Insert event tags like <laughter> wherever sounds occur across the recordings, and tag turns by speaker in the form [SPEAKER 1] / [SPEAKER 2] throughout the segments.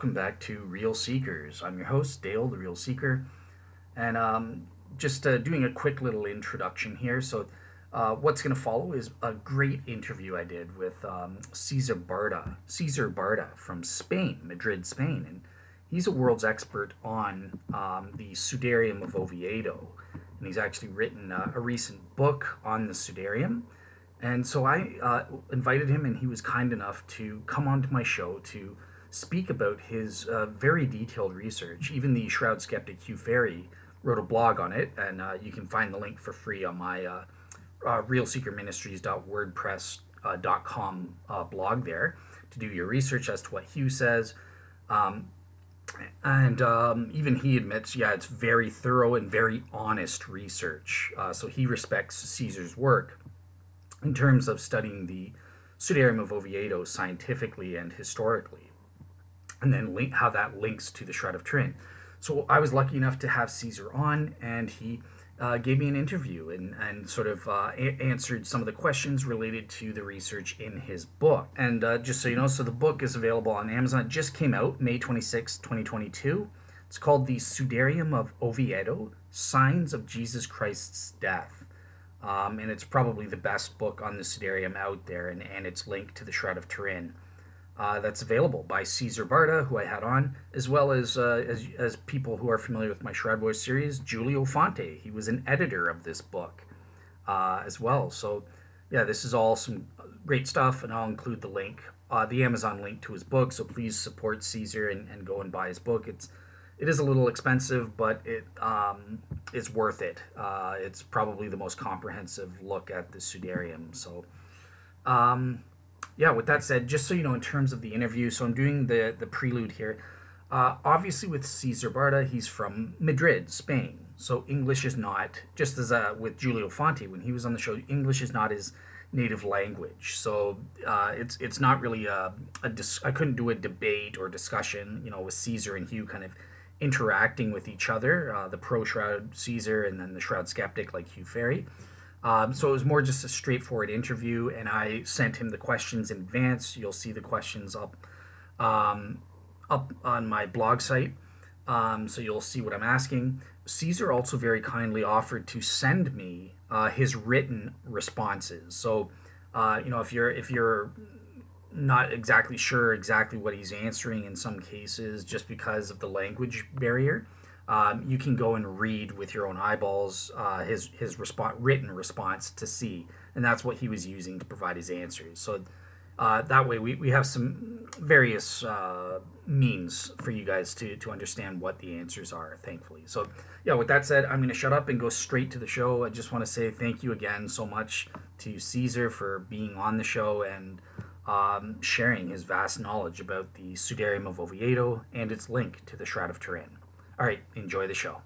[SPEAKER 1] welcome back to Real Seekers. I'm your host, Dale, the Real Seeker, and um, just uh, doing a quick little introduction here. So, uh, what's going to follow is a great interview I did with um, Cesar Barta, Cesar Barta from Spain, Madrid, Spain, and he's a world's expert on um, the Sudarium of Oviedo, and he's actually written uh, a recent book on the Sudarium and so I uh, invited him, and he was kind enough to come onto my show to speak about his uh, very detailed research. Even the Shroud skeptic Hugh Farey wrote a blog on it, and uh, you can find the link for free on my uh, uh, realseekerministries.wordpress.com uh, blog there to do your research as to what Hugh says. Um, and um, even he admits, yeah, it's very thorough and very honest research. Uh, so he respects Caesar's work in terms of studying the Sudarium of Oviedo scientifically and historically, and then link, how that links to the Shroud of Turin. So I was lucky enough to have Caesar on, and he uh, gave me an interview and, and sort of uh, a- answered some of the questions related to the research in his book. And uh, just so you know, so the book is available on Amazon. It just came out May 26, 2022. It's called The Sudarium of Oviedo Signs of Jesus Christ's Death. Um, and it's probably the best book on the Sudarium out there, and, and it's linked to the Shroud of Turin. Uh, that's available by Caesar Barta, who I had on, as well as, uh, as as people who are familiar with my Shroud Boys series, Giulio Fanti. He was an editor of this book uh, as well. So, yeah, this is all some great stuff, and I'll include the link, uh, the Amazon link to his book. So please support Caesar and, and go and buy his book. It's it is a little expensive, but it um, it's worth it. Uh, it's probably the most comprehensive look at the Sudarium. So, um, yeah. With that said, just so you know, in terms of the interview, so I'm doing the the prelude here. Uh, obviously, with Cesar Barta, he's from Madrid, Spain. So English is not just as uh, with Giulio Fanti when he was on the show. English is not his native language, so uh, it's it's not really a, a dis- I couldn't do a debate or discussion, you know, with Caesar and Hugh kind of interacting with each other, uh, the pro Shroud Caesar and then the Shroud Skeptic like Hugh Farey. Um, so it was more just a straightforward interview, and I sent him the questions in advance. You'll see the questions up um, up on my blog site, um, so you'll see what I'm asking. Caesar also very kindly offered to send me uh, his written responses. So, uh, you know, if you're if you're not exactly sure exactly what he's answering in some cases just because of the language barrier. Um, you can go and read with your own eyeballs uh, his his response, written response to see, and that's what he was using to provide his answers. So uh, that way, we, we have some various uh, means for you guys to to understand what the answers are. Thankfully, so yeah. With that said, I'm going to shut up and go straight to the show. I just want to say thank you again so much to Caesar for being on the show and um, sharing his vast knowledge about the Sudarium of Oviedo and its link to the Shroud of Turin. All right, enjoy the show.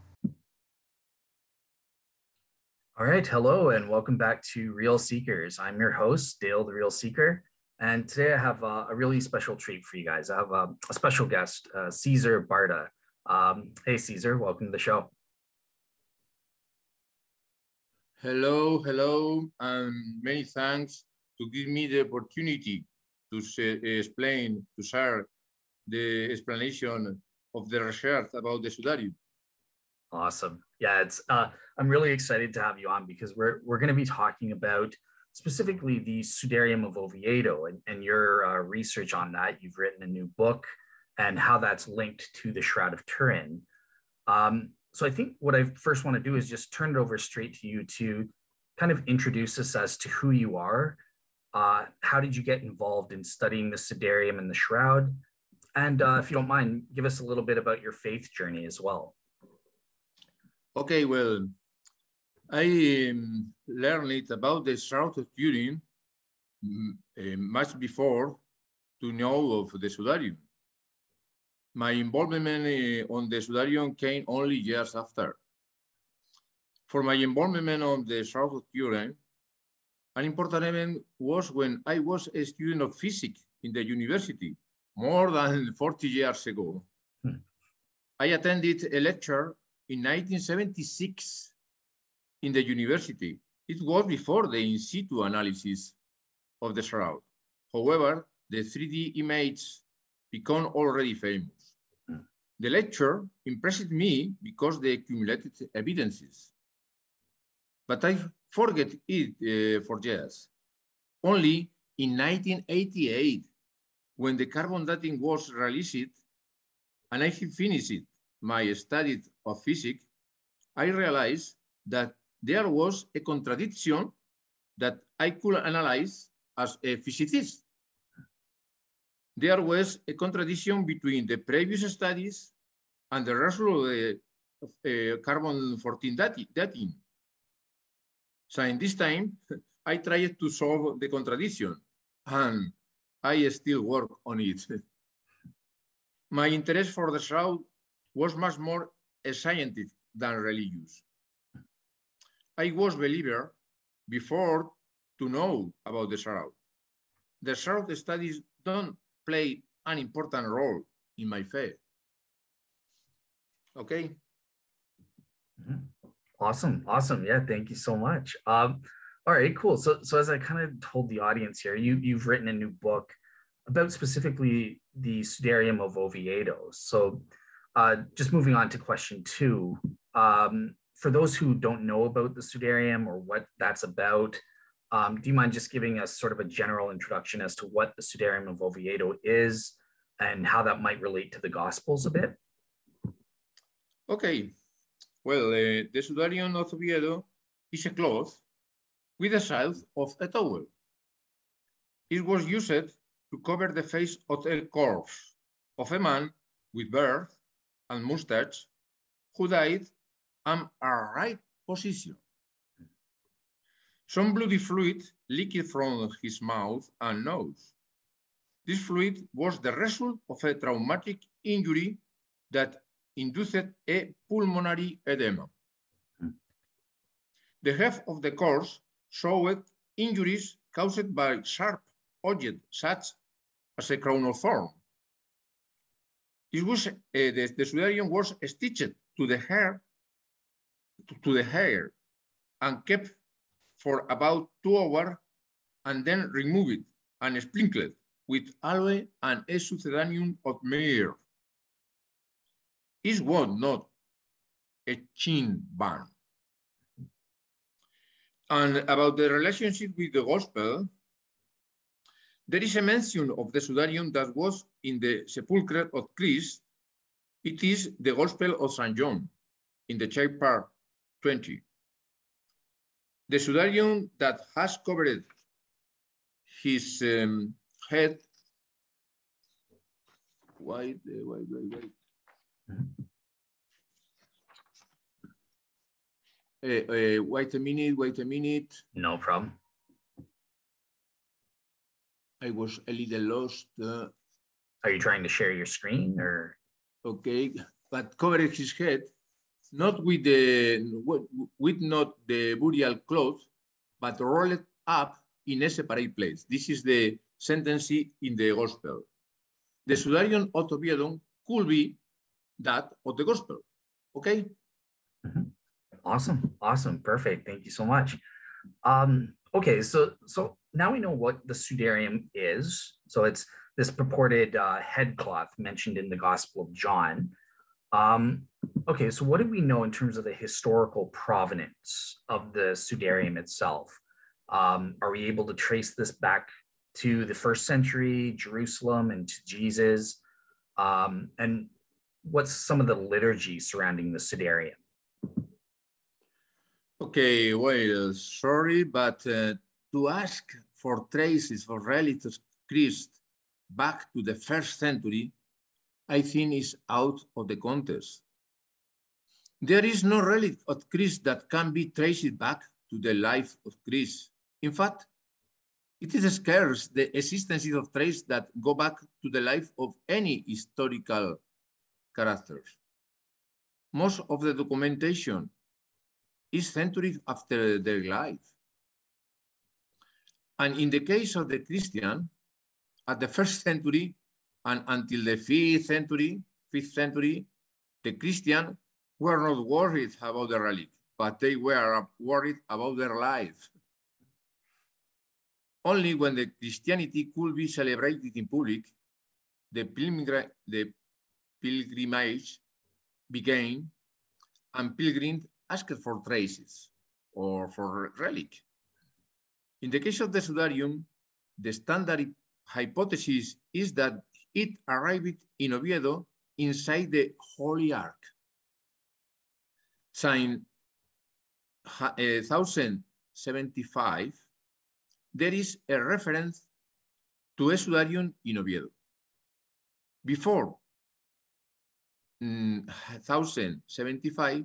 [SPEAKER 1] All right, hello and welcome back to Real Seekers. I'm your host, Dale the Real Seeker, and today I have uh, a really special treat for you guys. I have uh, a special guest, uh, Cesar Barta. Um, hey, Caesar, welcome to the show.
[SPEAKER 2] Hello, hello, and many thanks to give me the opportunity to say, explain, to share the explanation of the research about the Sudarium.
[SPEAKER 1] Awesome. Yeah, it's uh, I'm really excited to have you on because we're we're going to be talking about specifically the Sudarium of Oviedo and, and your uh, research on that. You've written a new book and how that's linked to the Shroud of Turin. Um, so I think what I first want to do is just turn it over straight to you to kind of introduce us as to who you are uh, how did you get involved in studying the Sudarium and the Shroud? And uh, if you don't mind, give us a little bit about your faith journey as well.
[SPEAKER 2] Okay, well, I um, learned it about the Shroud of Turin uh, much before to know of the Sudarium. My involvement uh, on the Sudarium came only years after. For my involvement on the Shroud of Turin, an important event was when I was a student of physics in the university more than 40 years ago. Hmm. I attended a lecture in 1976 in the university. It was before the in situ analysis of the shroud. However, the 3D image become already famous.
[SPEAKER 1] Mm.
[SPEAKER 2] The lecture impressed me because the accumulated evidences. But I forget it uh, for years. Only in 1988, when the carbon dating was released, and I finished my study of physics, I realized that there was a contradiction that I could analyze as a physicist. There was a contradiction between the previous studies and the result of the uh, carbon-14 dating. So in this time, <laughs> I tried to solve the contradiction and I still work on it. <laughs> My interest for the shroud was much more scientific than religious. I was believer before to know about the shroud. The shroud studies don't play an important role in my faith. Okay.
[SPEAKER 1] Mhm. Awesome, awesome. Yeah, thank you so much. Um, all right, cool. So, so as I kind of told the audience here, you you've written a new book about specifically the Sudarium of Oviedo. So, uh, just moving on to question two. Um, for those who don't know about the Sudarium or what that's about, um, do you mind just giving us sort of a general introduction as to what the Sudarium of Oviedo is and how that might relate to the Gospels a bit?
[SPEAKER 2] Okay. Well, uh, the Sudarium of Oviedo is a cloth with the size of a towel. It was used to cover the face of a corpse of a man with beard and mustache who died in a right position. Some bloody fluid leaked from his mouth and nose. This fluid was the result of a traumatic injury that induced a pulmonary edema. The head of the corpse showed injuries caused by sharp objects such as a crown of thorn. It was, uh, the, the sudarium was stitched to the hair, to, to the hair and kept for about two hours and then removed and sprinkled with aloe and a succedaneum of myrrh. It was not a chin band. And about the relationship with the gospel, there is a mention of the Sudarium that was in the sepulchre of Christ. It is the Gospel of St. John in the chapter 20. The Sudarium that has covered his um, head. Uh, uh, wait a minute, wait a minute.
[SPEAKER 1] No problem.
[SPEAKER 2] I was a little lost. Uh,
[SPEAKER 1] Are you trying to share your screen or?
[SPEAKER 2] okay, but covered his head, not with the with not the burial cloth, but rolled up in a separate place. This is the sentence in the gospel. The Sudarium of Oviedo could be that of the gospel. Okay.
[SPEAKER 1] Awesome, awesome, perfect. Thank you so much. Um, okay, so so now we know what the Sudarium is. So it's this purported uh, headcloth mentioned in the Gospel of John. Um, okay, so what do we know in terms of the historical provenance of the Sudarium itself? Um, are we able to trace this back to the first century, Jerusalem, and to Jesus? Um, and what's some of the liturgy surrounding the Sudarium?
[SPEAKER 2] Okay, well, sorry, but uh, to ask for traces of Christ back to the first century, I think is out of the contest. There is no relic of Christ that can be traced back to the life of Christ. In fact, it is scarce the existence of traces that go back to the life of any historical characters. Most of the documentation is centuries after their life. And in the case of the Christian, at the first century and until the fifth century, fifth century, the Christian were not worried about the relic, but they were worried about their life. Only when the Christianity could be celebrated in public the, pilgrim, the pilgrimage began and pilgrims asked for traces or for relic. In the case of the Sudarium, the standard hypothesis is that it arrived in Oviedo inside the Holy Ark. Since 1075, there is a reference to a Sudarium in Oviedo. Before 1075, mm,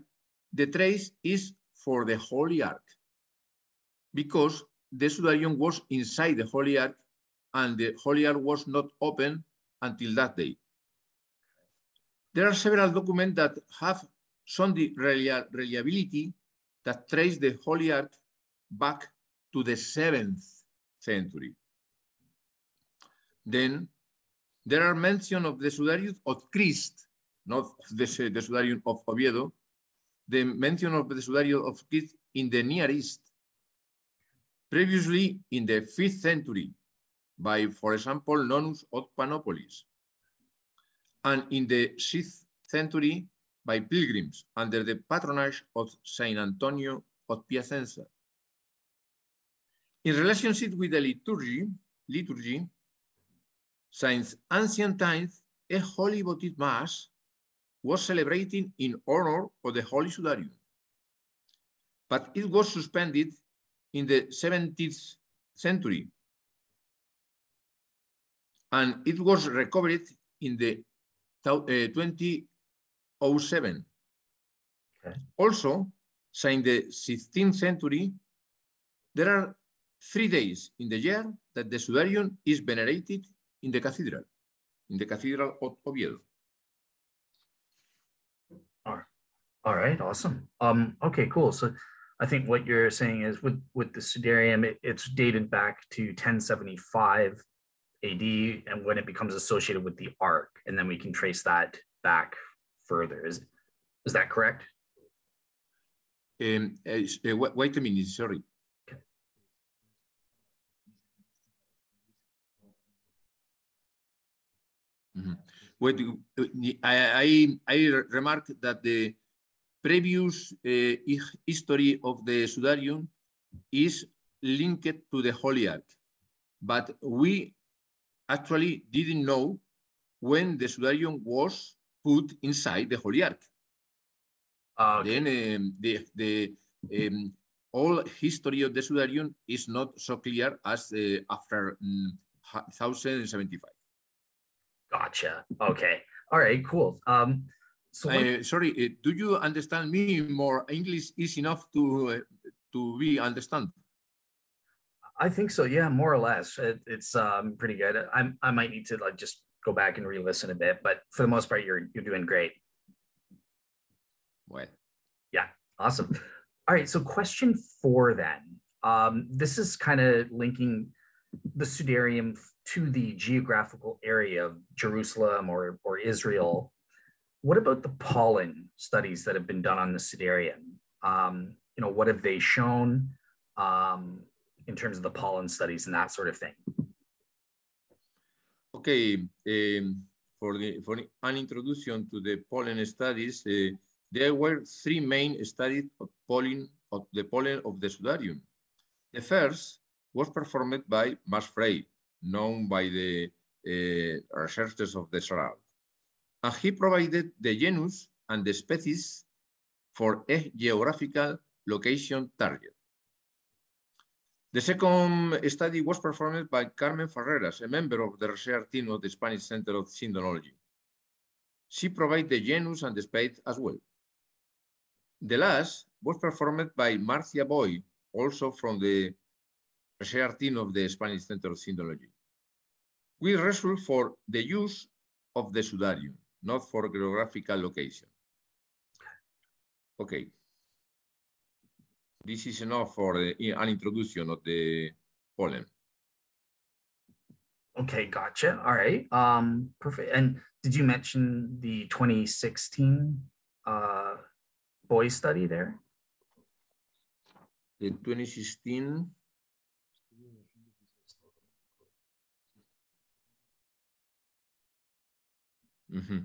[SPEAKER 2] the trace is for the Holy Ark because the Sudarium was inside the Holy Ark and the Holy Ark was not open until that day. There are several documents that have some reliability that trace the Holy Ark back to the seventh century. Then there are mention of the Sudarium of Christ, not the, the Sudarium of Oviedo, the mention of the Sudarium of Christ in the Near East, previously in the fifth century by, for example, Nonnus of Panopolis, and in the sixth century by pilgrims under the patronage of Saint Antonio of Piacenza. In relationship with the liturgy, liturgy, since ancient times, a holy votive mass was celebrated in honor of the Holy Sudarium. But it was suspended in the 17th century. And it was recovered in the uh, 2007. Okay. Also, since the 16th century, there are three days in the year that the Sudarium is venerated in the cathedral, in the Cathedral of Oviedo.
[SPEAKER 1] All right, All right awesome. Um, okay, cool. So I think what you're saying is with, with the Sudarium, it, it's dated back to 1075 AD and when it becomes associated with the Ark, and then we can trace that back further. Is, is that correct?
[SPEAKER 2] Um, uh, wait a minute, sorry. Mm -hmm. Wait, I, I, I remarked that the previous uh, history of the Sudarium is linked to the Holy Ark, but we actually didn't know when the Sudarium was put inside the Holy Ark. Uh, okay. Then um, the, the um, all history of the Sudarium is not so clear as uh, after um, 1075.
[SPEAKER 1] Gotcha. Okay. All right. Cool. Um,
[SPEAKER 2] so uh, sorry, uh, do you understand me more? English is enough to uh, to be understand.
[SPEAKER 1] I think so. Yeah, more or less. It, it's um, pretty good. I I might need to like just go back and re-listen a bit, but for the most part, you're you're doing great.
[SPEAKER 2] What?
[SPEAKER 1] Yeah. Awesome. All right. So question four then. Um, this is kind of linking the Sudarium to the geographical area of Jerusalem or, or Israel. What about the pollen studies that have been done on the Sudarium? Um, you know, what have they shown um, in terms of the pollen studies and that sort of thing?
[SPEAKER 2] Okay, um, for, the, for an introduction to the pollen studies, uh, there were three main studies of pollen of the pollen of the Sudarium. The first was performed by Max Frey, known by the uh, researchers of the SRAL. And he provided the genus and the species for a geographical location target. The second study was performed by Carmen Ferreras, a member of the research team of the Spanish Center of Sindonology. She provided the genus and the species as well. The last was performed by Marzia Boi, also from the research team of the Spanish Center of Syndology, with result for the use of the Sudarium, not for geographical location. Okay. This is enough for the, an introduction of the pollen.
[SPEAKER 1] Okay, gotcha. All right. Um, perfect. And did you mention the 2016 uh, Boi study there?
[SPEAKER 2] The 2016 Mm -hmm.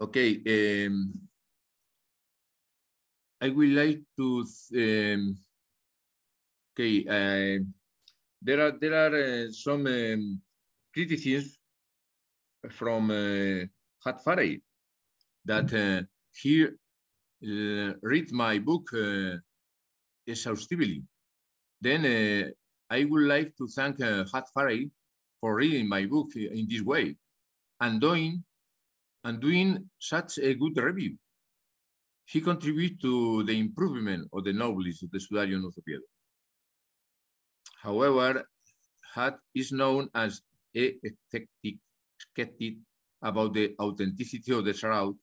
[SPEAKER 2] Okay. Um, I would like to. Um, okay. Uh, there are there are uh, some um, criticisms from uh, Hat Farey that uh, he uh, read my book uh, exhaustively. Then uh, I would like to thank uh, Hat Farey for reading my book in this way and doing and doing such a good review. He contributed to the improvement of the knowledge of the Sudarian of Oviedo. However, Hat is known as a skeptic about the authenticity of the shroud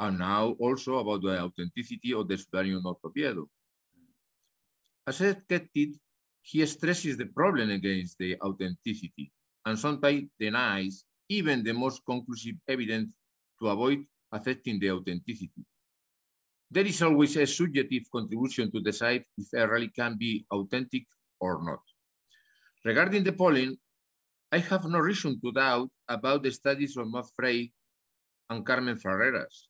[SPEAKER 2] and now also about the authenticity of the Sudarian of Oviedo. As a skeptic, he stresses the problem against the authenticity and sometimes denies even the most conclusive evidence to avoid affecting the authenticity. There is always a subjective contribution to decide if a relic can be authentic or not. Regarding the pollen, I have no reason to doubt about the studies of Max Frey and Carmen Ferreras.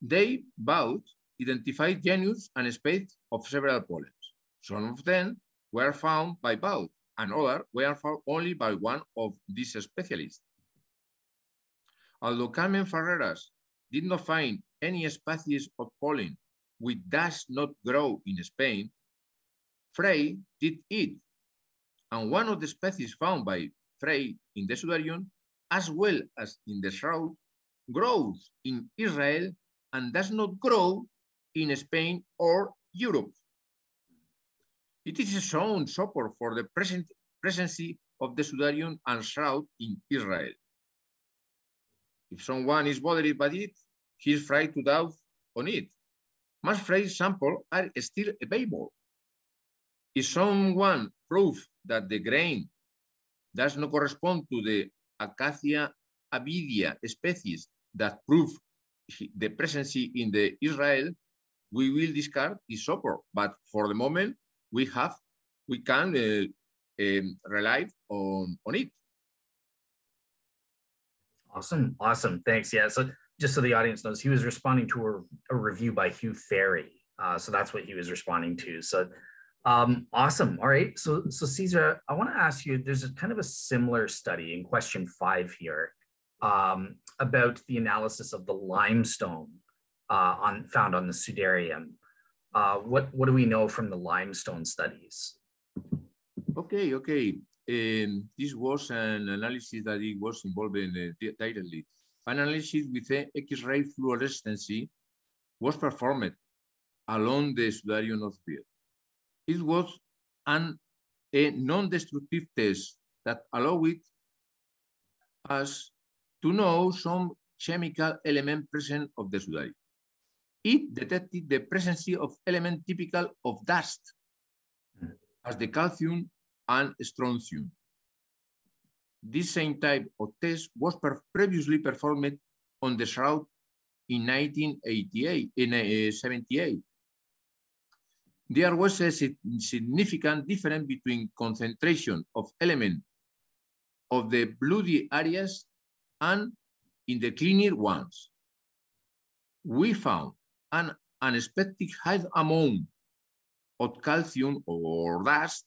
[SPEAKER 2] They both identified genus and species of several pollens. Some of them were found by both, and others were found only by one of these specialists. Although Carmen Ferreras did not find any species of pollen which does not grow in Spain, Frey did it. And one of the species found by Frey in the Sudarium, as well as in the Shroud, grows in Israel and does not grow in Spain or Europe. It is a shown support for the present presence of the Sudarium and Shroud in Israel. If someone is bothered by it, he is free to doubt on it. Mass Frey samples are still available. If someone proves that the grain does not correspond to the Acacia albida species that prove the presence in the Israel, we will discard this support. But for the moment, we have, we can uh, um, rely on, on it.
[SPEAKER 1] Awesome. Awesome. Thanks. Yeah. So just so the audience knows, he was responding to a, a review by Hugh Farey. Uh, so that's what he was responding to. So um, awesome. All right. So, so Caesar, I want to ask you, there's a kind of a similar study in question five here um, about the analysis of the limestone uh, on found on the Sudarium. Uh, what, what do we know from the limestone studies?
[SPEAKER 2] Okay, okay. Um, this was an analysis that it was involved in uh, directly. Analysis with X-ray fluorescence was performed along the Sudarium of field. It was an, a non-destructive test that allowed us to know some chemical element present of the Sudarium. It detected the presence of element typical of dust, hmm. as the calcium and strontium. This same type of test was per previously performed on the shroud in 1988, in uh, 78. There was a significant difference between concentration of element of the bloody areas and in the cleaner ones. We found an unexpected high amount of calcium or dust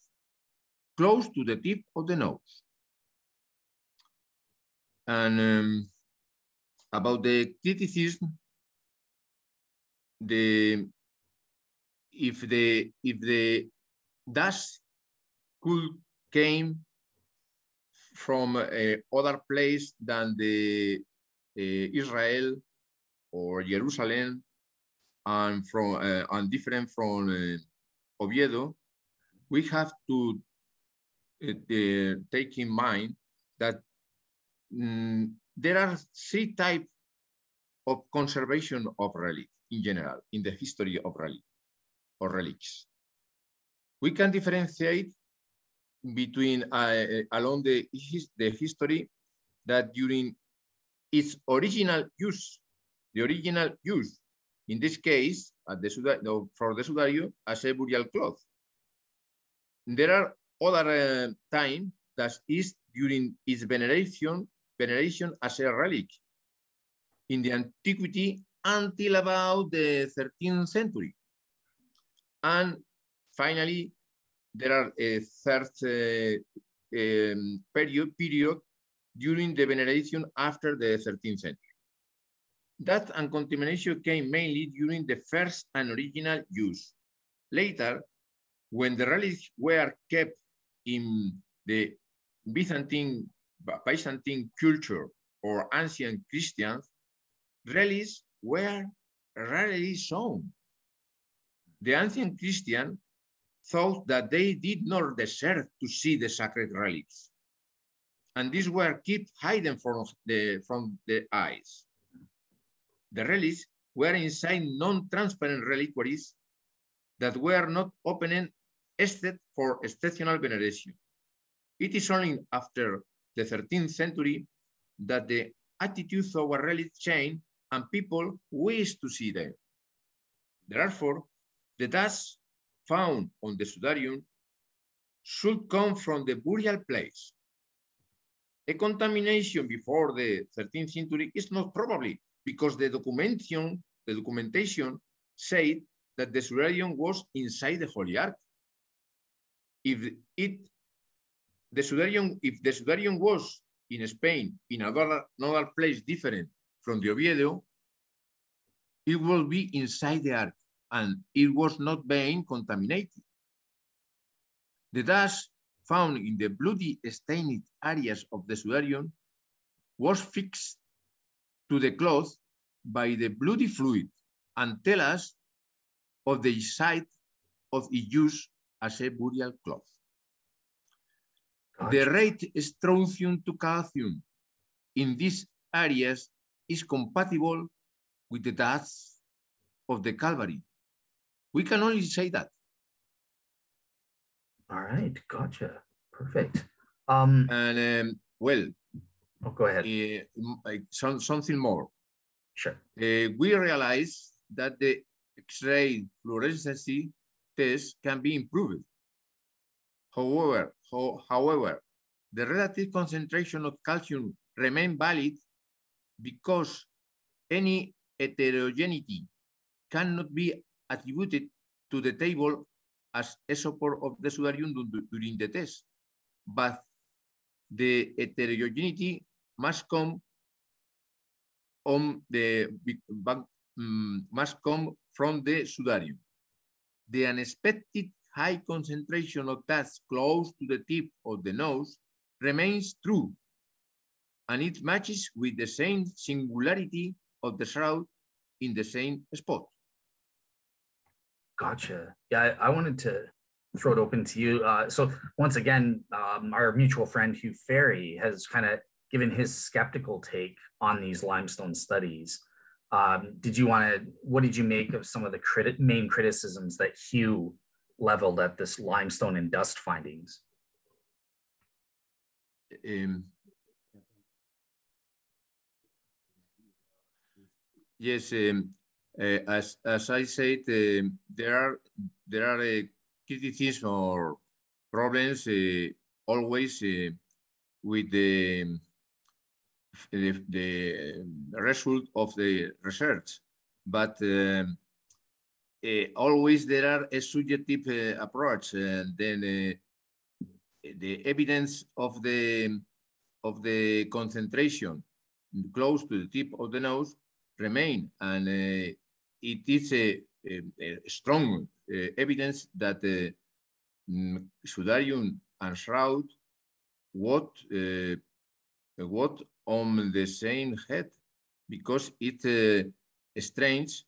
[SPEAKER 2] close to the tip of the nose. And um, about the criticism, the if the if the dust could came from uh, other place than the uh, Israel or Jerusalem and from uh, and different from uh, Oviedo, we have to uh, take in mind that um, there are three types of conservation of relic in general in the history of relic or relics. We can differentiate between uh, along the, his, the history that during its original use, the original use, in this case, at the for the sudario as a burial cloth. There are other uh, time that is during its veneration, veneration as a relic in the antiquity until about the 13th century. And finally, there are a third uh, um, period, period during the veneration after the 13th century. That and uncontamination came mainly during the first and original use. Later, when the relics were kept in the Byzantine, Byzantine culture or ancient Christians, relics were rarely shown. The ancient Christian thought that they did not deserve to see the sacred relics. And these were kept hidden from the, from the eyes. The relics were inside non-transparent reliquaries that were not opened except for exceptional veneration. It is only after the 13th century that the attitude toward relics changed and people wish to see them. Therefore, the dust found on the Sudarium should come from the burial place. A contamination before the 13th century is not probably because the documentation, the documentation said that the Sudarium was inside the Holy Ark. If it, the Sudarium, if the Sudarium was in Spain, in another, another place different from the Oviedo, it will be inside the Ark and it was not being contaminated. The dust found in the bloody stained areas of the Sudarium was fixed to the cloth by the bloody fluid and tell us of the site of its use as a burial cloth. Gotcha. The rate strontium to calcium in these areas is compatible with the dust of the Calvary. We can only say that.
[SPEAKER 1] All right, gotcha. Perfect. Um,
[SPEAKER 2] and um, well,
[SPEAKER 1] oh, go ahead.
[SPEAKER 2] Uh, some, something more.
[SPEAKER 1] Sure.
[SPEAKER 2] Uh, we realize that the X-ray fluorescence can be improved. However, ho however, the relative concentration of calcium remain valid because any heterogeneity cannot be attributed to the table as a support of the sudarium during the test. But the heterogeneity must come on the um, must come from the sudarium. The unexpected high concentration of dust close to the tip of the nose remains true, and it matches with the same singularity of the shroud in the same spot.
[SPEAKER 1] Gotcha. Yeah, I, I wanted to throw it open to you. Uh, so once again, um, our mutual friend Hugh Farey has kind of given his skeptical take on these limestone studies. Um, did you want to? What did you make of some of the main criticisms that Hugh leveled at this limestone and dust findings?
[SPEAKER 2] Um, yes, um, uh, as as I said, uh, there are there are uh, criticism or problems uh, always uh, with the, the, the result of the research, but um, uh, always there are a subjective approach, and then the evidence of the of the concentration close to the tip of the nose remain. And uh, it is a, a, a strong uh, evidence that uh, mm, Sudarium and Shroud what uh, what on the same head because it uh, strange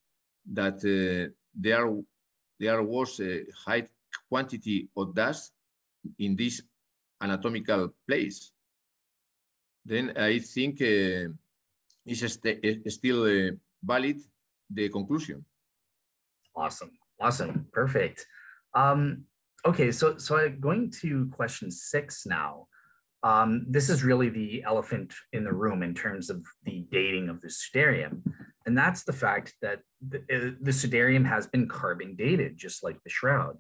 [SPEAKER 2] that uh, there there was a high quantity of dust in this anatomical place. Then I think uh, it's st still uh, valid the conclusion.
[SPEAKER 1] Awesome. Awesome. Perfect. Um, okay, so so I'm going to question six now. Um, this is really the elephant in the room in terms of the dating of the Sudarium. And that's the fact that the, uh, the Sudarium has been carbon dated, just like the Shroud.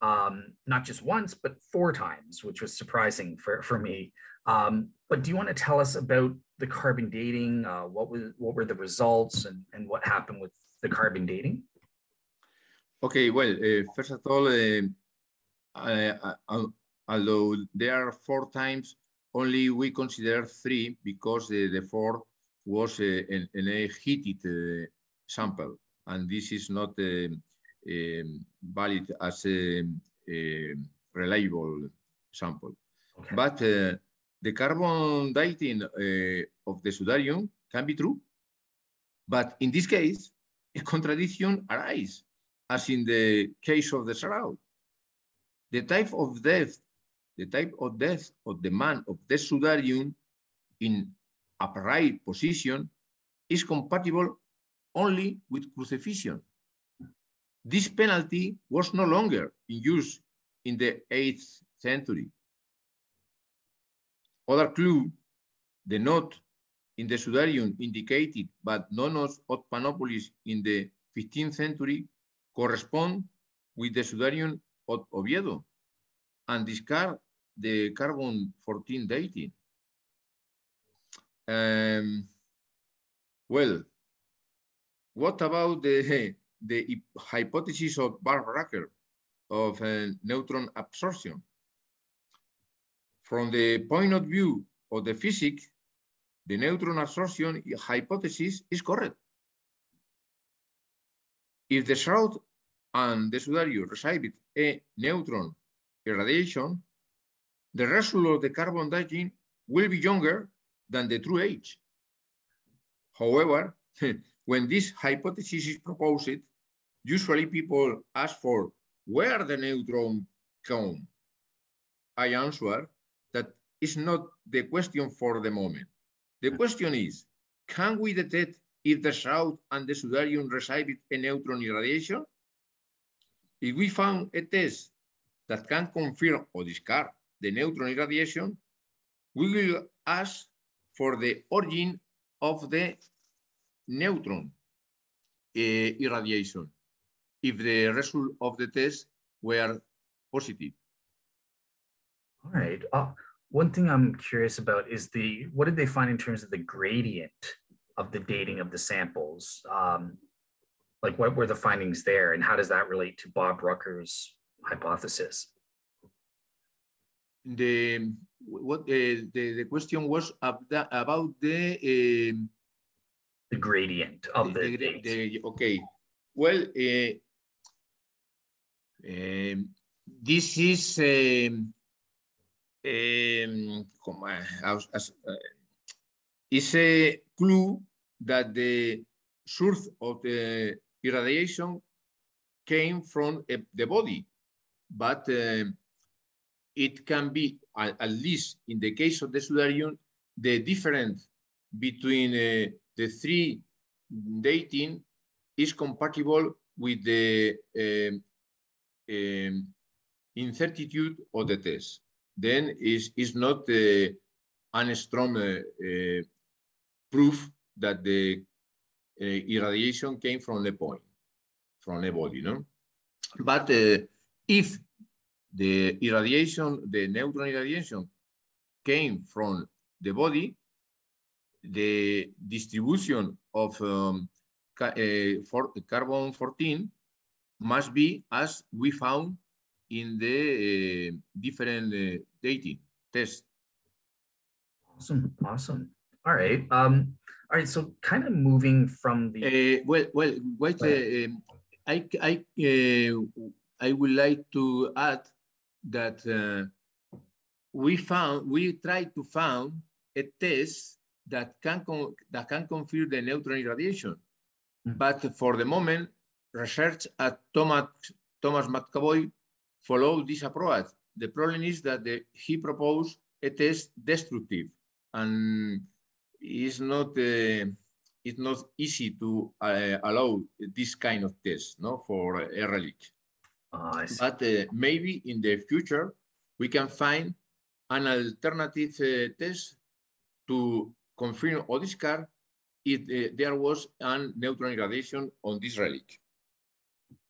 [SPEAKER 1] Um, not just once, but four times, which was surprising for, for me. Um, but do you want to tell us about the carbon dating? Uh, what was what were the results and, and what happened with the carbon dating?
[SPEAKER 2] Okay, well, uh, first of all, uh, although there are four times, only we consider three because the four was an, an heated sample, and this is not um, valid as a, a reliable sample. Okay. But uh, the carbon dating uh, of the Sudarium can be true. But in this case, a contradiction arises, as in the case of the shroud. The type of death, the type of death of the man of the Sudarium in upright position is compatible only with crucifixion. This penalty was no longer in use in the 8th century. Other clue, the note in the Sudarium indicated but Nonnus of Panopolis in the 15th century correspond with the Sudarium of Oviedo and discard the carbon 14 dating. Um, well, what about the the hypothesis of Bob Rucker of uh, neutron absorption. From the point of view of the physics, the neutron absorption hypothesis is correct. If the shroud and the Sudarium receive a neutron irradiation, the result of the carbon dating will be younger than the true age. However, <laughs> when this hypothesis is proposed, usually people ask for where the neutron come. I answer that is not the question for the moment. The question is, can we detect if the shroud and the Sudarium receive a neutron irradiation? If we found a test that can confirm or discard the neutron irradiation, we will ask for the origin of the neutron uh, irradiation if the result of the test were positive.
[SPEAKER 1] All right. Uh, one thing I'm curious about is the what did they find in terms of the gradient of the dating of the samples? Um, like what were the findings there, and how does that relate to Bob Rucker's hypothesis?
[SPEAKER 2] The what uh, the, the question was about the uh,
[SPEAKER 1] the gradient of the, the,
[SPEAKER 2] the okay. Well, uh, um, this is um, um, as, uh, is a clue that the source of the irradiation came from uh, the body, but uh, it can be, at, at, least in the case of the Sudarium, the difference between uh, the three dating is compatible with the um, um, incertitude of the test. Then is is not uh, a strong uh, uh, proof that the uh, irradiation came from the point, from the body, no? But uh, if the irradiation, the neutron irradiation came from the body, the distribution of um, ca uh, for carbon 14 must be as we found in the uh, different uh, dating tests.
[SPEAKER 1] Awesome, awesome. All right. Um, all right. So, kind of moving from the
[SPEAKER 2] uh, well, well, wait. Uh, um, I I uh, I would like to add that uh, we found we tried to found a test that can that can confirm the neutron irradiation, mm -hmm. but for the moment research at Thomas, Thomas McAvoy followed this approach. The problem is that the, he proposed a test destructive and it's not uh, it's not easy to uh, allow this kind of test no, for a relic. Oh, but uh, maybe in the future we can find an alternative uh, test to confirm or discard if uh, there was a neutron irradiation on this relic.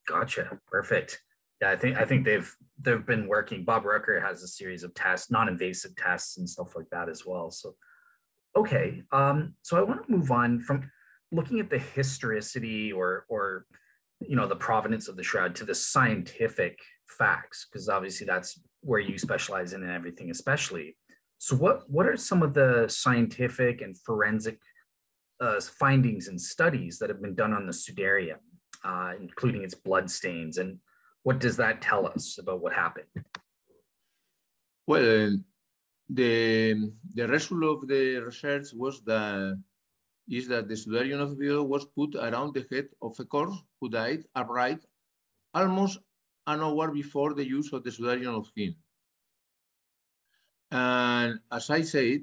[SPEAKER 1] Gotcha. Perfect. Yeah, I think I think they've they've been working. Bob Rucker has a series of tests, non-invasive tests and stuff like that as well. So okay. Um, so I want to move on from looking at the historicity or or you know the provenance of the shroud to the scientific facts, because obviously that's where you specialize in and everything, especially. So what what are some of the scientific and forensic uh, findings and studies that have been done on the Sudarium, uh, including its blood stains, and what does that tell us about what happened?
[SPEAKER 2] Well, the the result of the research was that is that the Sudarium of Oviedo was put around the head of a corpse who died upright almost an hour before the use of the Sudarium of him. And as I said,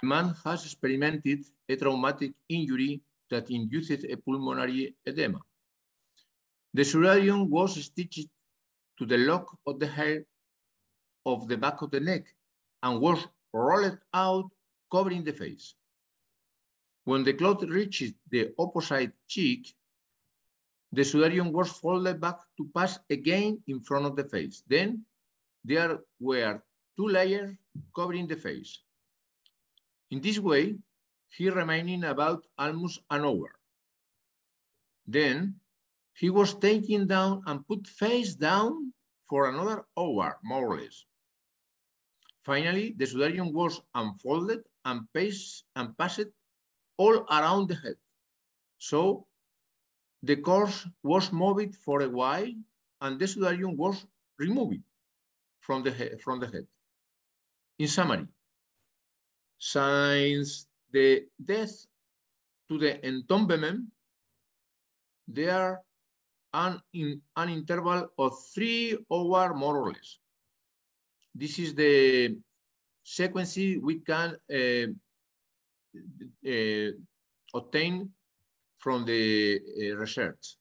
[SPEAKER 2] the man has experimented a traumatic injury that induced a pulmonary edema. The Sudarium was stitched to the lock of the hair of the back of the neck and was rolled out, covering the face. When the cloth reaches the opposite cheek, the Sudarium was folded back to pass again in front of the face. Then there were two layers covering the face. In this way, he remaining about almost an hour. Then he was taken down and put face down for another hour, more or less. Finally, the Sudarium was unfolded and, pace, and passed all around the head. So the corpse was moved for a while and the Sudarium was removed from the, head, from the head. In summary, since the death to the entombment, there an, in an interval of three hours more or less. This is the sequence we can uh, uh, obtain from the uh, research.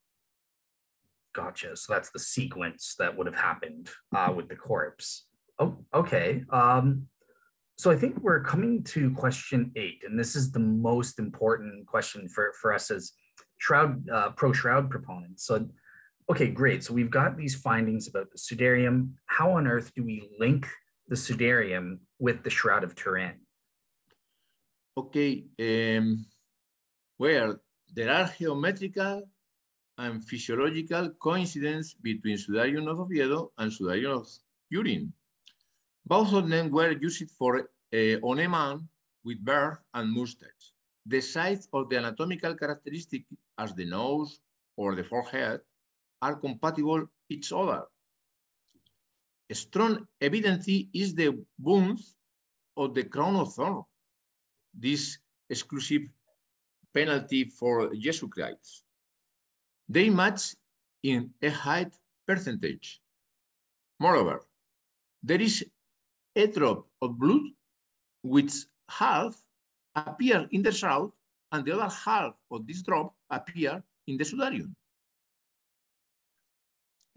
[SPEAKER 1] Gotcha. So that's the sequence that would have happened uh, with the corpse. Oh, okay. Um, so I think we're coming to question eight, and this is the most important question for, for us as shroud uh, pro shroud proponents. So, okay, great. So we've got these findings about the Sudarium. How on earth do we link the Sudarium with the Shroud of Turin?
[SPEAKER 2] Okay, um, well, there are geometrical and physiological coincidence between Sudarium of Oviedo and Sudarium of Turin. Both of them were used for uh, on a man with beard and mustache. The size of the anatomical characteristic as the nose or the forehead are compatible each other. A strong evidence is the bones of the crown of thorns. This exclusive penalty for Jesuitites. They match in a high percentage. Moreover, there is a drop of blood which half appear in the shroud and the other half of this drop appear in the sudarium.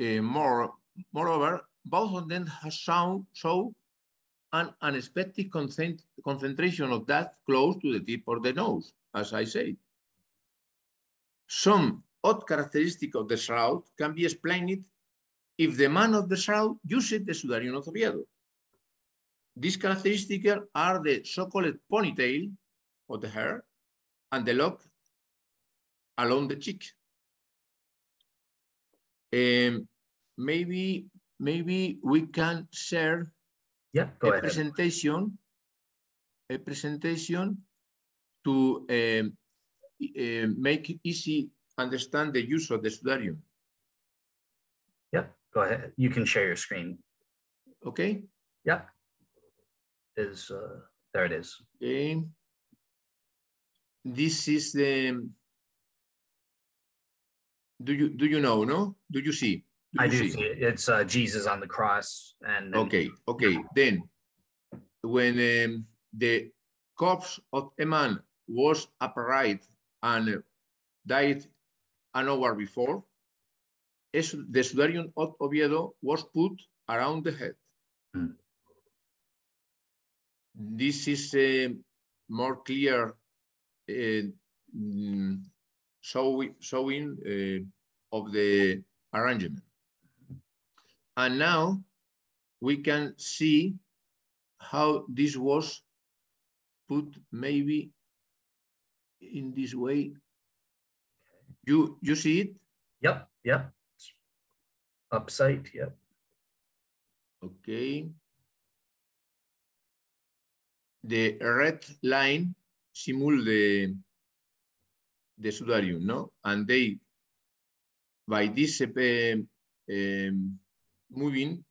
[SPEAKER 2] Uh, more, moreover, both of them have shown, show an unexpected concentration of that close to the tip of the nose, as I said. Some odd characteristic of the shroud can be explained if the man of the shroud used the sudarium of Oviedo. These characteristics are the so-called ponytail of the hair and the lock along the cheek. Um, maybe maybe we can share
[SPEAKER 1] yeah,
[SPEAKER 2] a ahead. presentation a presentation to um, uh, make easy understand the use of the sudarium.
[SPEAKER 1] Yeah, go ahead. You can share your screen.
[SPEAKER 2] Okay.
[SPEAKER 1] Yeah is uh, there it is.
[SPEAKER 2] Okay. This is the. Do you do you know? No. Do you see?
[SPEAKER 1] Do I do see? see it. It's uh, Jesus on the cross, and
[SPEAKER 2] okay, okay. Then, when um, the corpse of a man was upright and died an hour before, the sudarium of Oviedo was put around the head. Hmm. This is a more clear uh, mm, show, showing uh, of the arrangement. And now we can see how this was put maybe in this way. You you see it?
[SPEAKER 1] Yep, yep. Upside, yep.
[SPEAKER 2] Okay. The red line simul the the sudarium, no? And they by this um, moving,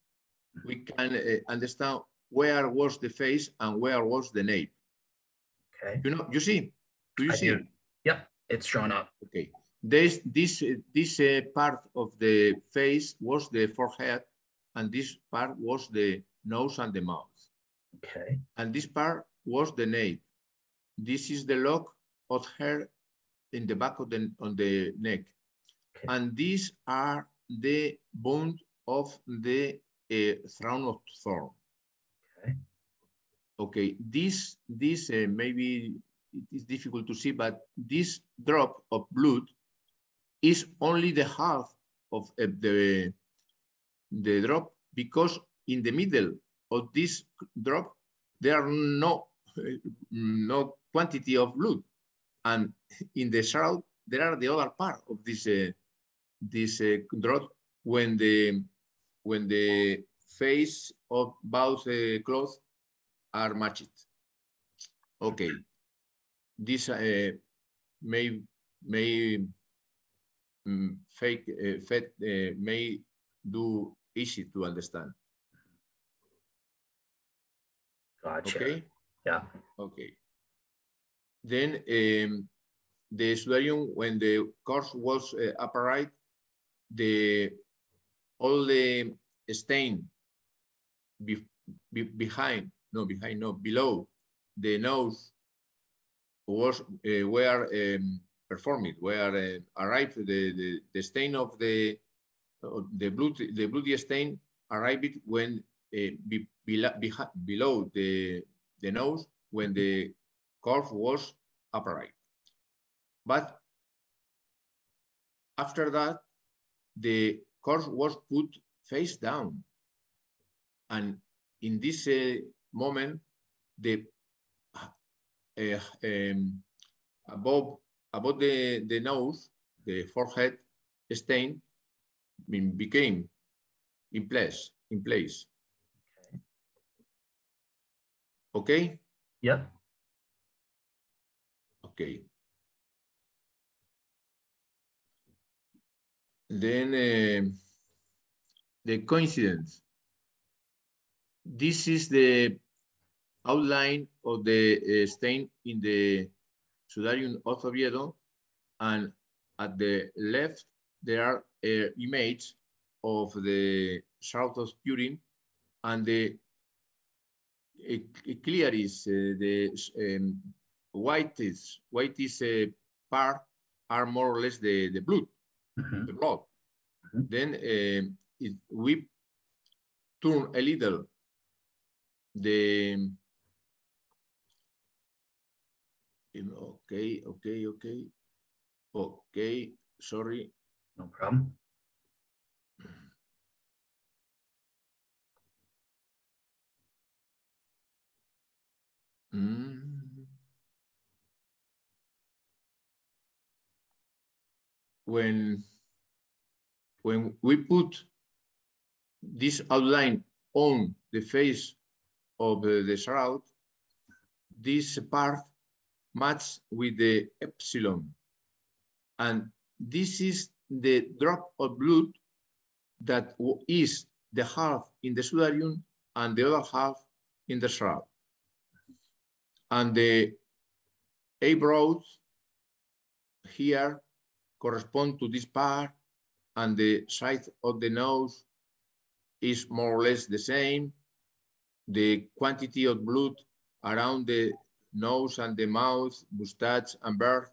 [SPEAKER 2] we can uh, understand where was the face and where was the nape.
[SPEAKER 1] Okay.
[SPEAKER 2] You know, you see? Do you
[SPEAKER 1] I
[SPEAKER 2] see?
[SPEAKER 1] do. Yep, it's drawn up.
[SPEAKER 2] Okay. This this this uh, part of the face was the forehead, and this part was the nose and the mouth,
[SPEAKER 1] Okay.
[SPEAKER 2] and this part was the nape. This is the lock of hair in the back of the on the neck,
[SPEAKER 1] Okay.
[SPEAKER 2] and these are the bones of the uh, crown of thorn.
[SPEAKER 1] Okay.
[SPEAKER 2] Okay, this this uh, maybe it is difficult to see, but this drop of blood is only the half of uh, the the drop because in the middle of this drop there are no no quantity of blood, and in the shroud there are the other part of this uh, this uh, drop when the when the face of both uh, clothes are matched. Okay, this uh, may may mm, fake uh, fed, uh, may do easy to understand.
[SPEAKER 1] Gotcha.
[SPEAKER 2] Okay,
[SPEAKER 1] Yeah.
[SPEAKER 2] okay. Then um, the sudarium, when the course was uh, upright, the all the stain be, be, behind, no behind, no below the nose was uh, were um, performed, where uh, arrived the, the the stain of the uh, the blood the bloody stain arrived when uh, be, below, below the the nose when the curve was upright. But after that, the curve was put face down. And in this uh, moment, the uh, um, above above the, the nose, the forehead stain became in place, in place. Okay?
[SPEAKER 1] Yep.
[SPEAKER 2] Okay. Then uh, the coincidence. This is the outline of the uh, stain in the Sudarium of Oviedo, and at the left there are uh, images of the south of Turin, and the it, clear is uh, the um, whitest whitest uh, part are more or less the the blood,
[SPEAKER 1] Mhm.
[SPEAKER 2] the blood.
[SPEAKER 1] Mhm.
[SPEAKER 2] Then um, if we turn a little the okay okay okay okay sorry
[SPEAKER 1] No problem.
[SPEAKER 2] Mm. When when we put this outline on the face of uh, the shroud, this part match with the epsilon. And this is the drop of blood that is the half in the sudarium and the other half in the shroud and the eyebrows here correspond to this part and the size of the nose is more or less the same. The quantity of blood around the nose and the mouth, mustache and beard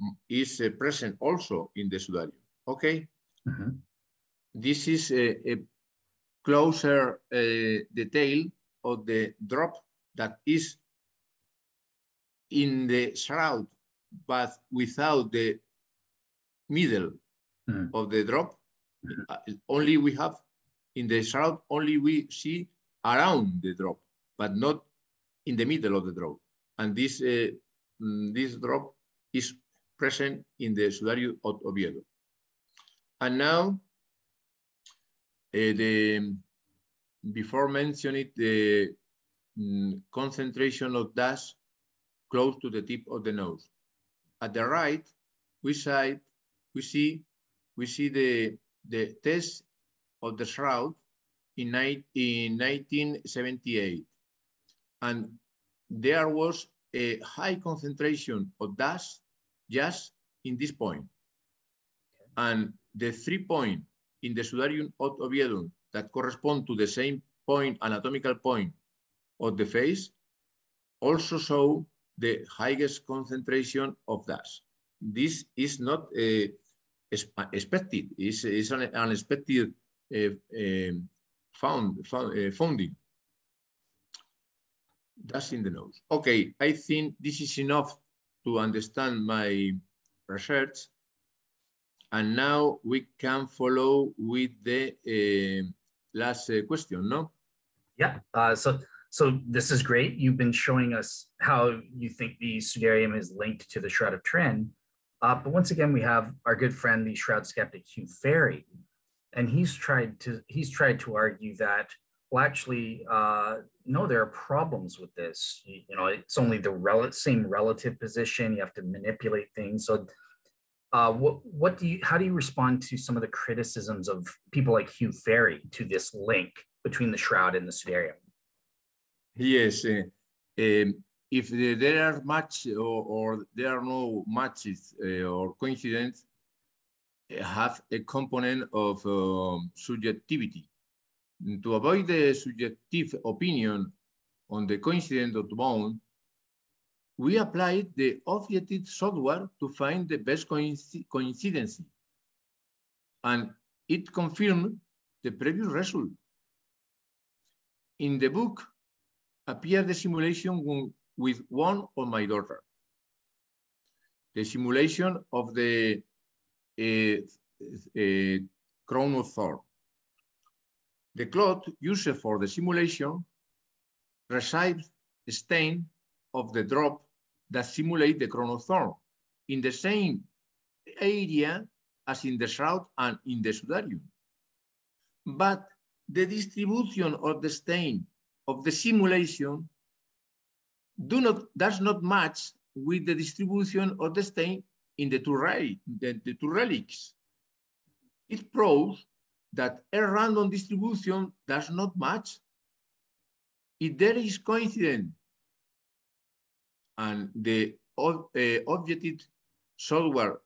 [SPEAKER 2] mm, is uh, present also in the sudarium. Okay,
[SPEAKER 1] Mhm.
[SPEAKER 2] this is a, a closer uh, detail of the drop that is in the shroud, but without the middle
[SPEAKER 1] Mhm.
[SPEAKER 2] of the drop. Uh, Only we have in the shroud only we see around the drop, but not in the middle of the drop. And this, uh, mm, this drop is present in the Sudario of Oviedo. And now, uh, the before mentioning the mm, concentration of dust close to the tip of the nose. At the right, we side, we see, we see the, the test of the shroud in, in 1978. And there was a high concentration of dust just in this point. And the three point in the Sudarium of Oviedo that correspond to the same point, anatomical point of the face, also show the highest concentration of dust. This is not uh, expected, it's, it's an unexpected uh, uh, found, found uh, founding. That's in the nose. Okay, I think this is enough to understand my research. And now we can follow with the uh, last uh, question, no?
[SPEAKER 1] Yeah, uh, so so this is great. You've been showing us how you think the Sudarium is linked to the Shroud of Turin. Uh, but once again, we have our good friend, the Shroud skeptic Hugh Farey, and he's tried to he's tried to argue that well, actually, uh, no, there are problems with this. You, you know, it's only the rel- same relative position. You have to manipulate things. So uh, what what do you how do you respond to some of the criticisms of people like Hugh Farey to this link between the shroud and the sudarium?
[SPEAKER 2] Yes, uh, um, if there are match or, or, there are no matches uh, or coincidence, have a component of um, subjectivity. To avoid the subjective opinion on the coincidence of the bone, we applied the objective software to find the best coincidence. And it confirmed the previous result. In the book appeared the simulation with one of my daughter. The simulation of the uh, uh, crown of. The cloth used for the simulation receives stain of the drop that simulate the crown of in the same area as in the shroud and in the sudarium. But the distribution of the stain of the simulation do not, does not match with the distribution of the stain in the two, the, the two relics. It proves that a random distribution does not match. If there is coincidence and the uh, objective software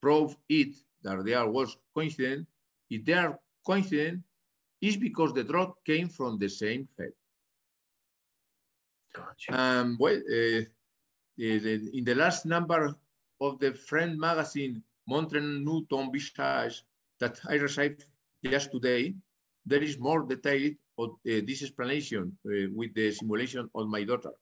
[SPEAKER 2] prove it that there was coincidence, if they are coincident, is because the drop came from the same head. Gotcha. Um, well, uh, in the last number of the Friend magazine, Montre-nous ton visage, that I received just today, there is more detail of uh, this explanation uh, with the simulation of my daughter.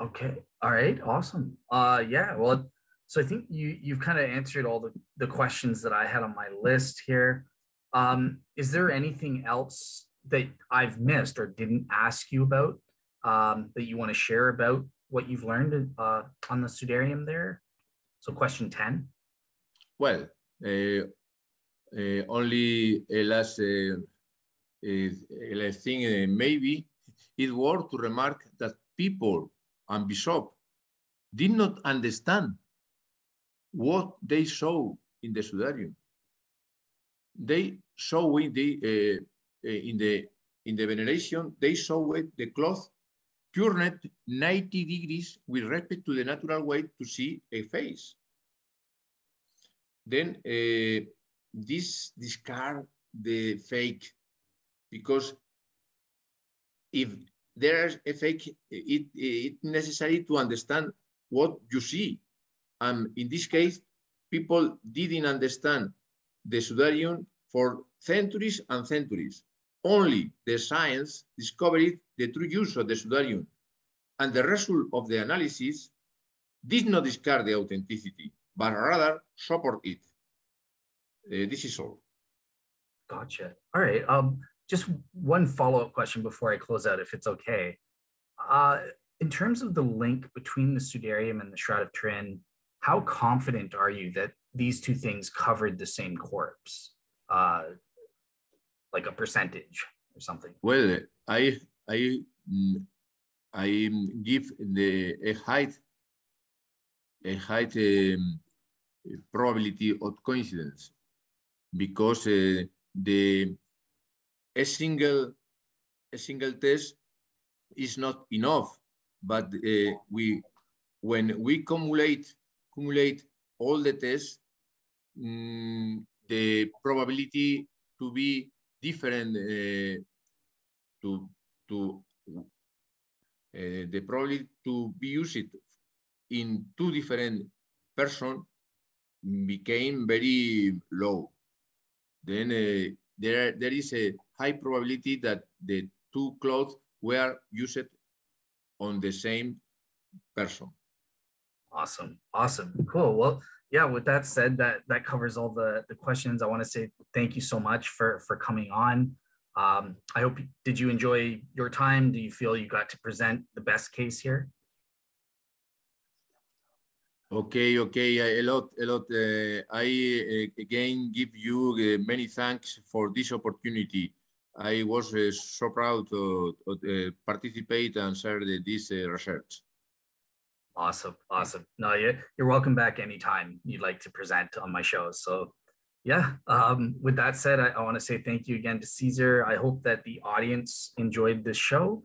[SPEAKER 1] Okay. All right. Awesome. Uh, yeah. Well, so I think you you've kind of answered all the the questions that I had on my list here. Um, is there anything else that I've missed or didn't ask you about um, that you want to share about what you've learned uh, on the Sudarium there? So question 10.
[SPEAKER 2] Well, uh, uh, only a last, last thing, maybe it's worth to remark that people and Bishop did not understand what they saw in the Sudarium. They saw in the, uh, in the, in the veneration, they it, the cloth turned 90 degrees with respect to the natural way to see a face. Then uh, this discard the fake because if there's a fake, it, it's necessary to understand what you see. And in this case, people didn't understand the Sudarium for centuries and centuries. Only the science discovered the true use of the Sudarium. And the result of the analysis did not discard the authenticity, but rather support it. Uh, this is all.
[SPEAKER 1] Gotcha. All right. Um, just one follow-up question before I close out, if it's okay. Uh, in terms of the link between the Sudarium and the Shroud of Turin, how confident are you that these two things covered the same corpse? Uh, like a percentage or something?
[SPEAKER 2] Well, I I mm, I give the a height a height um, probability of coincidence because uh, the a single a single test is not enough but uh, we when we cumulate cumulate all the tests mm, the probability to be different uh, to to uh, the probability to be used in two different person became very low then uh, there there is a high probability that the two clothes were used on the same person.
[SPEAKER 1] Awesome. Awesome. Cool. Well, yeah, with that said, that that covers all the the questions. I want to say thank you so much for for coming on. Um, I hope did you enjoy your time? Do you feel you got to present the best case here?
[SPEAKER 2] Okay, okay, a lot, a lot. Uh, I uh, again give you uh, many thanks for this opportunity. I was uh, so proud to, to uh, participate and share this uh, research.
[SPEAKER 1] Awesome, awesome. No, you're, you're welcome back anytime you'd like to present on my show. So yeah, um, with that said, I, I want to say thank you again to Caesar. I hope that the audience enjoyed this show.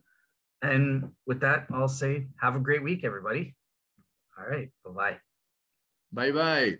[SPEAKER 1] And with that, I'll say have a great week, everybody. All right. Bye bye.
[SPEAKER 2] Bye bye.